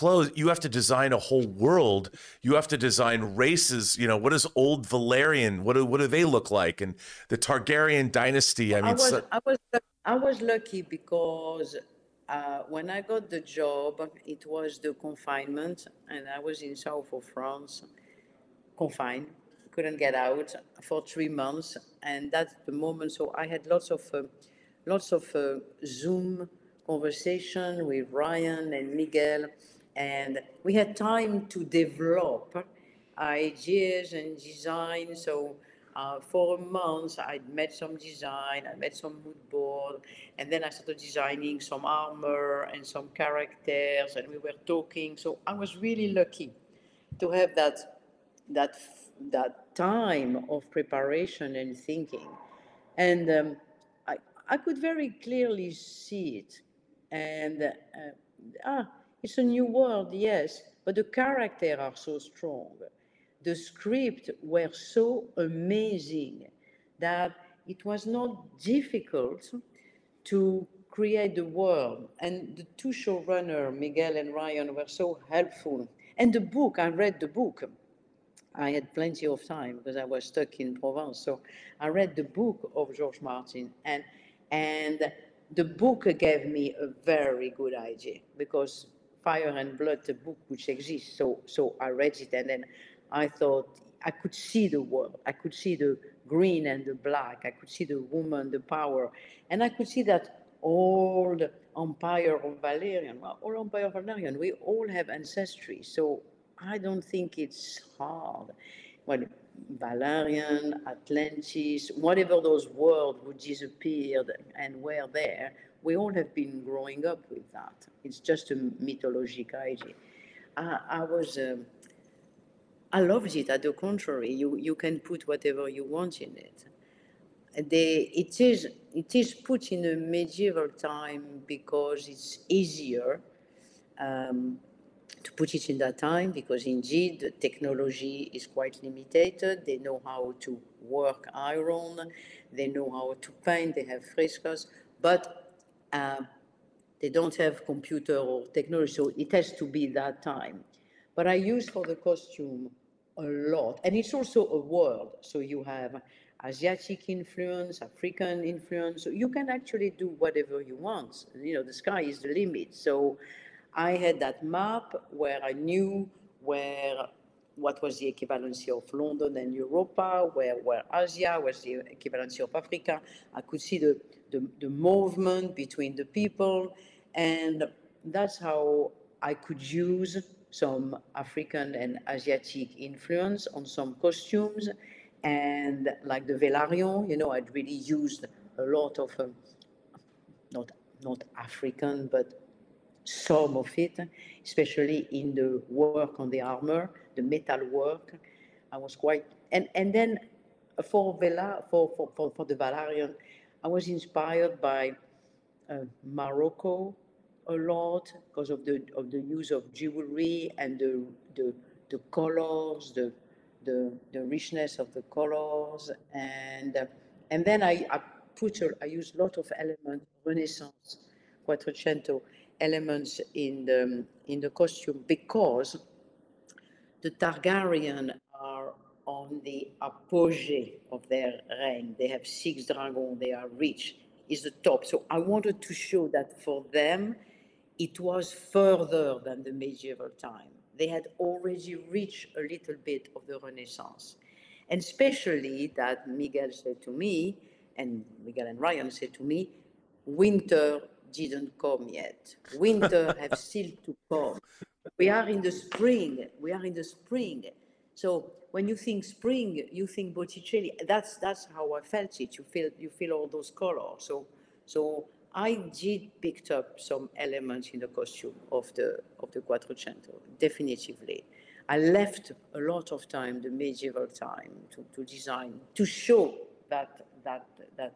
clothes you have to design a whole world. You have to design races you know what is old Valyrian what do, what do they look like? And the Targaryen dynasty I mean I was, so- I was I was lucky because uh, when I got the job, it was the confinement, and I was in south of France, confined, couldn't get out for three months, and that's the moment. So I had lots of uh, lots of uh, Zoom conversation with Ryan and Miguel, and we had time to develop ideas and design. So uh, for months, I made some design, I made some mood board, and then I started designing some armor and some characters, and we were talking. So I was really lucky to have that that that time of preparation and thinking, and um, I I could very clearly see it, and uh, ah, it's a new world, yes, but the characters are so strong the script were so amazing that it was not difficult to create the world. And the two showrunners, Miguel and Ryan, were so helpful. And the book, I read the book. I had plenty of time because I was stuck in Provence. So I read the book of George Martin, and and the book gave me a very good idea because Fire and Blood, the book which exists. So so I read it, and then I thought I could see the world. I could see the green and the black. I could see the woman, the power. And I could see that all the empire of Valyrian, well, all empire of Valyrian, we all have ancestry. So I don't think it's hard. Well, Valyrian, Atlantis, whatever those worlds who disappeared and were there, we all have been growing up with that. It's just a mythological idea. I, I was. Um, I loved it. At the contrary, you, you can put whatever you want in it. They, it is it is put in a medieval time because it's easier um, to put it in that time because indeed the technology is quite limited. They know how to work iron, they know how to paint, they have frescoes, but uh, they don't have computer or technology, so it has to be that time. But I use for the costume a lot, and it's also a world. So you have Asiatic influence, African influence. So you can actually do whatever you want. You know, the sky is the limit. So I had that map where I knew where what was the equivalency of London and Europa, where, where Asia was the equivalency of Africa. I could see the, the, the movement between the people, and that's how I could use some African and Asiatic influence on some costumes. And like the Velaryon, you know, I'd really used a lot of, um, not, not African, but some of it, especially in the work on the armor, the metal work. I was quite, and, and then for, Vela, for, for, for, for the Velaryon, I was inspired by uh, Morocco a lot because of the of the use of jewelry and the the, the colors, the, the the richness of the colors, and uh, and then I, I put a, I use a lot of elements Renaissance, Quattrocento, elements in the, in the costume because the Targaryen on the apogee of their reign. They have six dragons, they are rich, is the top. So I wanted to show that for them, it was further than the medieval time. They had already reached a little bit of the Renaissance. And especially that Miguel said to me, and Miguel and Ryan said to me, winter didn't come yet. Winter have still to come. We are in the spring. We are in the spring. So when you think spring, you think Botticelli. That's that's how I felt it. You feel you feel all those colors. So so I did picked up some elements in the costume of the of the Quattrocento, definitively. I left a lot of time, the medieval time, to, to design, to show that that that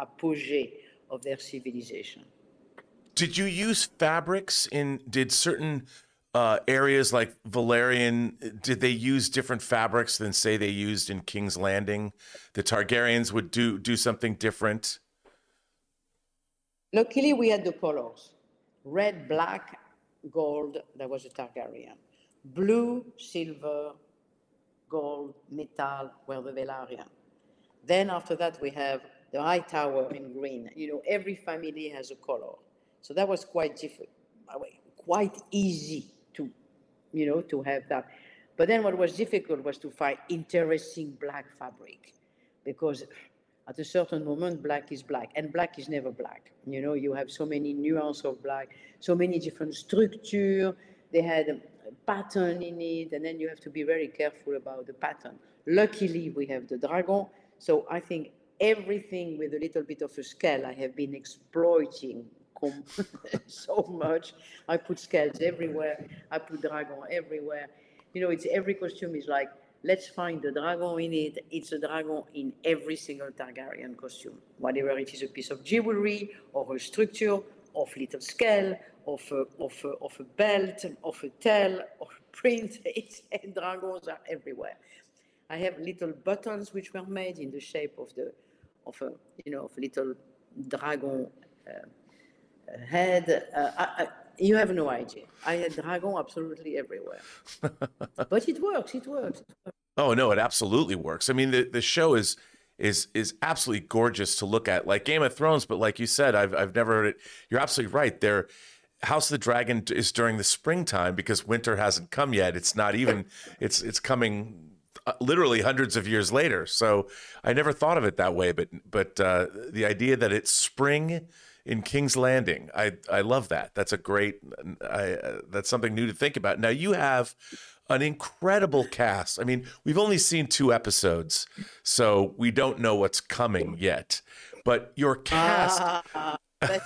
apogee of their civilization. Did you use fabrics in? Did certain uh, areas like Valyrian, did they use different fabrics than say they used in King's Landing? The Targaryens would do do something different. Luckily, we had the colors: red, black, gold. That was a Targaryen. Blue, silver, gold, metal were the Velaryon. Then after that, we have the Hightower in green. You know, every family has a color. So that was quite different, quite easy you know, to have that. But then what was difficult was to find interesting black fabric because at a certain moment black is black and black is never black you know you have so many nuances of black so many different structure they had a pattern in it and then you have to be very careful about the pattern luckily we have the dragon so i think everything with a little bit of a scale i have been exploiting so much. I put scales everywhere. I put dragon everywhere. You know, it's every costume is like, let's find the dragon in it. It's a dragon in every single Targaryen costume, whatever it is a piece of jewelry or a structure of little scale, of a, of a, of a belt, of a tail, of a print. It's, and dragons are everywhere. I have little buttons which were made in the shape of the, of a, you know, of little dragon uh, had, uh, I, I, you have no idea. I had dragon absolutely everywhere. but it works, it works. Oh no, it absolutely works. I mean, the, the show is is is absolutely gorgeous to look at, like Game of Thrones. But like you said, I've I've never heard it. You're absolutely right. There, House of the Dragon is during the springtime because winter hasn't come yet. It's not even. It's it's coming uh, literally hundreds of years later. So I never thought of it that way. But but uh, the idea that it's spring in King's Landing. I I love that. That's a great. I, uh, that's something new to think about. Now you have an incredible cast. I mean, we've only seen two episodes, so we don't know what's coming yet. But your cast. Uh,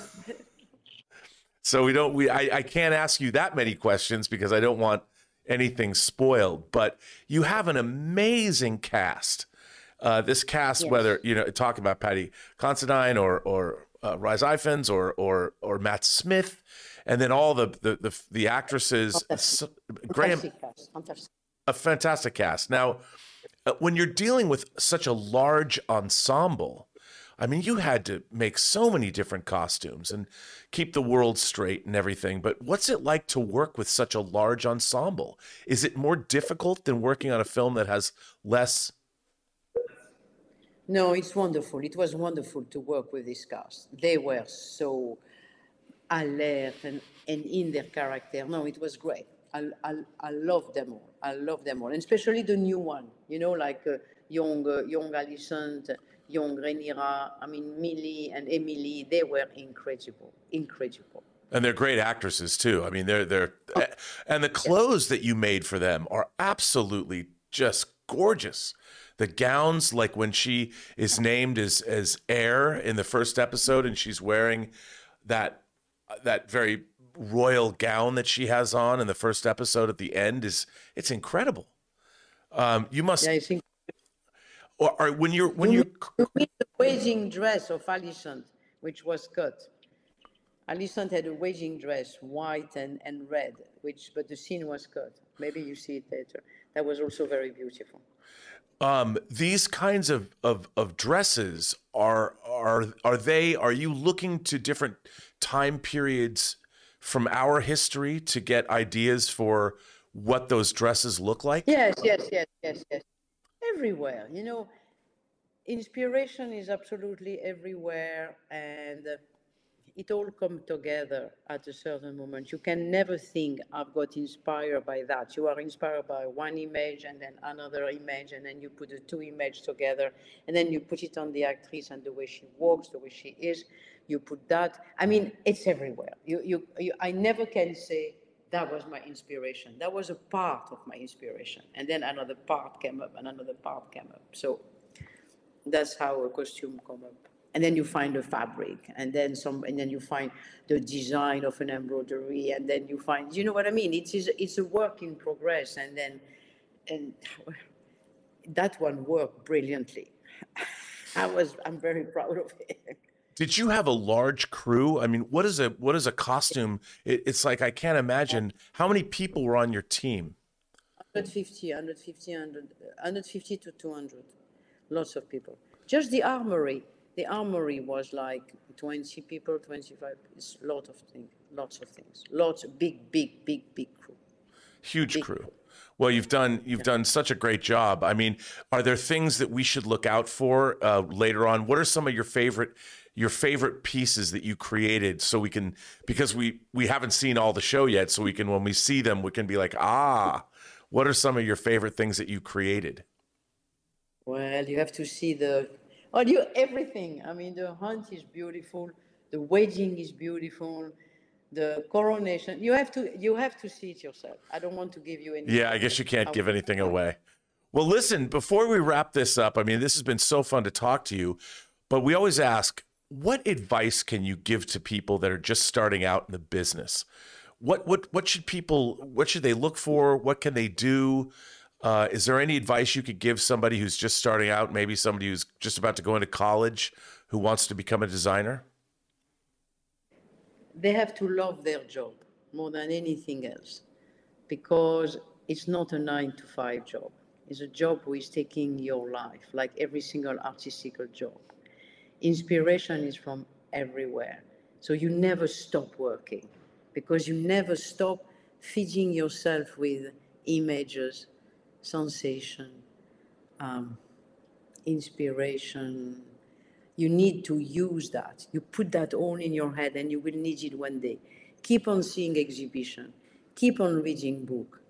so we don't. We I, I can't ask you that many questions because I don't want anything spoiled. But you have an amazing cast. Uh, this cast, yes. whether you know, talk about Paddy Considine or or uh, Rhys Ifans or or or Matt Smith, and then all the the the, the actresses. Fantastic. Graham, Fantastic cast, a fantastic cast. Now, uh, when you're dealing with such a large ensemble, I mean, you had to make so many different costumes and keep the world straight and everything. But what's it like to work with such a large ensemble? Is it more difficult than working on a film that has less? No, it's wonderful. It was wonderful to work with this cast. They were so alert and, and in their character. No, it was great. I, I, I love them all. I love them all, and especially the new one. You know, like uh, young uh, young Alicent, young Rhaenyra. I mean, Millie and Emily. They were incredible, incredible. And they're great actresses too. I mean, they're they're and the clothes that you made for them are absolutely just gorgeous. The gowns, like when she is named as as heir in the first episode, and she's wearing that that very royal gown that she has on in the first episode at the end is it's incredible. Um, you must, Yeah, I think or, or when you're when you You mean the wedding dress of Alicent, which was cut. Alicent had a wedding dress, white and, and red, which but the scene was cut. Maybe you see it later. That was also very beautiful. Um, these kinds of, of of dresses are are are they are you looking to different time periods from our history to get ideas for what those dresses look like? Yes, yes, yes, yes, yes. Everywhere, you know, inspiration is absolutely everywhere, and it all comes together at a certain moment. You can never think, I've got inspired by that. You are inspired by one image and then another image, and then you put the two images together, and then you put it on the actress and the way she walks, the way she is. You put that. I mean, it's everywhere. You, you, you, I never can say that was my inspiration. That was a part of my inspiration. And then another part came up, and another part came up. So that's how a costume come up and then you find the fabric and then some and then you find the design of an embroidery and then you find you know what i mean? It is it's a work in progress and then and that one worked brilliantly. I was i'm very proud of it. Did you have a large crew? I mean, what is a what is a costume? It, it's like I can't imagine. How many people were on your team. 150 150 100, 150 to 200 lots of people. Just the armory the armory was like 20 people 25 it's a lot of things lots of things lots of big big big big crew Huge crew. Well, you've done you've done such a great job. I mean, are there things that we should look out for uh, later on? What are some of your favorite your favorite pieces that you created so we can because we we haven't seen all the show yet, so we can when we see them we can be like, ah, what are some of your favorite things that you created? well you have to see the oh you everything i mean the hunt is beautiful the wedding is beautiful the coronation you have to you have to see it yourself i don't want to give you any Yeah, I guess you can't give anything away. Well, listen, before we wrap this up, I mean, this has been so fun to talk to you, but we always ask, what advice can you give to people that are just starting out in the business? What what what should people what should they look for? What can they do? Uh, is there any advice you could give somebody who's just starting out, maybe somebody who's just about to go into college who wants to become a designer? they have to love their job more than anything else because it's not a nine to five job. It's a job who is taking your life, like every single artistical job. Inspiration is from everywhere. So you never stop working because you never stop feeding yourself with images, sensation, um, inspiration, you need to use that. You put that all in your head and you will need it one day. Keep on seeing exhibition. Keep on reading book.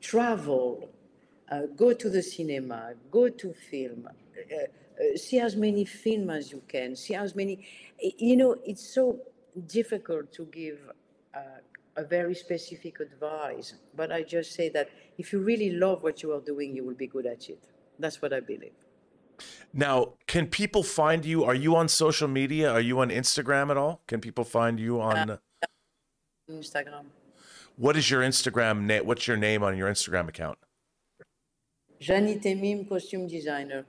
Travel. Uh, go to the cinema. Go to film. Uh, uh, see as many film as you can. See as many. You know, it's so difficult to give uh, a very specific advice. But I just say that if you really love what you are doing, you will be good at it. That's what I believe. Now, can people find you? Are you on social media? Are you on Instagram at all? Can people find you on? Uh, uh, Instagram. What is your Instagram name? What's your name on your Instagram account? Jany Temime, costume designer.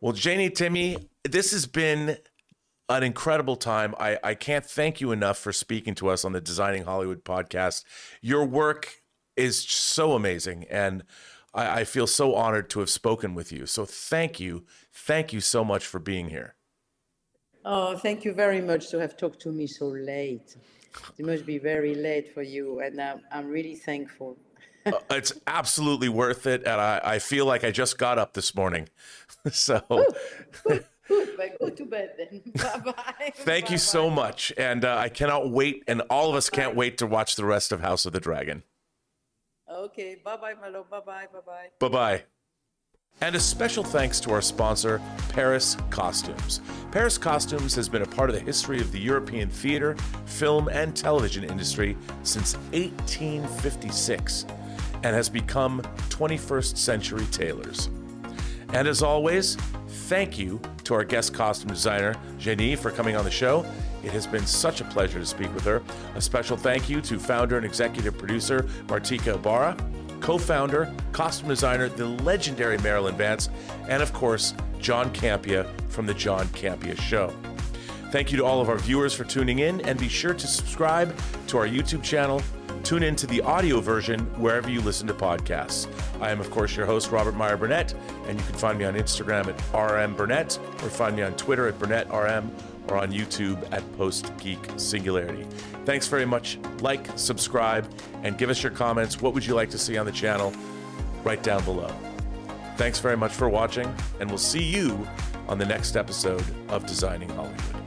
Well, Jany Temime, this has been an incredible time. I, I can't thank you enough for speaking to us on the Designing Hollywood podcast. Your work is so amazing, and I, I feel so honored to have spoken with you. So thank you. Thank you so much for being here. Oh, thank you very much to have talked to me so late. It must be very late for you, and I'm, I'm really thankful. uh, it's absolutely worth it, and I, I feel like I just got up this morning. so. Good, but go to bed then. bye bye. Thank you so much. And uh, I cannot wait, and all of us can't wait to watch the rest of House of the Dragon. Okay, bye bye, my love. Bye bye, bye bye. Bye bye. And a special thanks to our sponsor, Peris Costumes. Peris Costumes has been a part of the history of the European theater, film, and television industry since 1856 and has become 21st century tailors. And as always, thank you to our guest costume designer, Jany, for coming on the show. It has been such a pleasure to speak with her. A special thank you to founder and executive producer Martika Ibarra, co founder, costume designer, the legendary Marilyn Vance, and of course, John Campea from The John Campea Show. Thank you to all of our viewers for tuning in, and be sure to subscribe to our YouTube channel. Tune in to the audio version wherever you listen to podcasts. I am, of course, your host, Robert Meyer Burnett, and you can find me on Instagram at RM Burnett or find me on Twitter at BurnettRM or on YouTube at Post Geek Singularity. Thanks very much. Like, subscribe, and give us your comments. What would you like to see on the channel? Right down below. Thanks very much for watching, and we'll see you on the next episode of Designing Hollywood.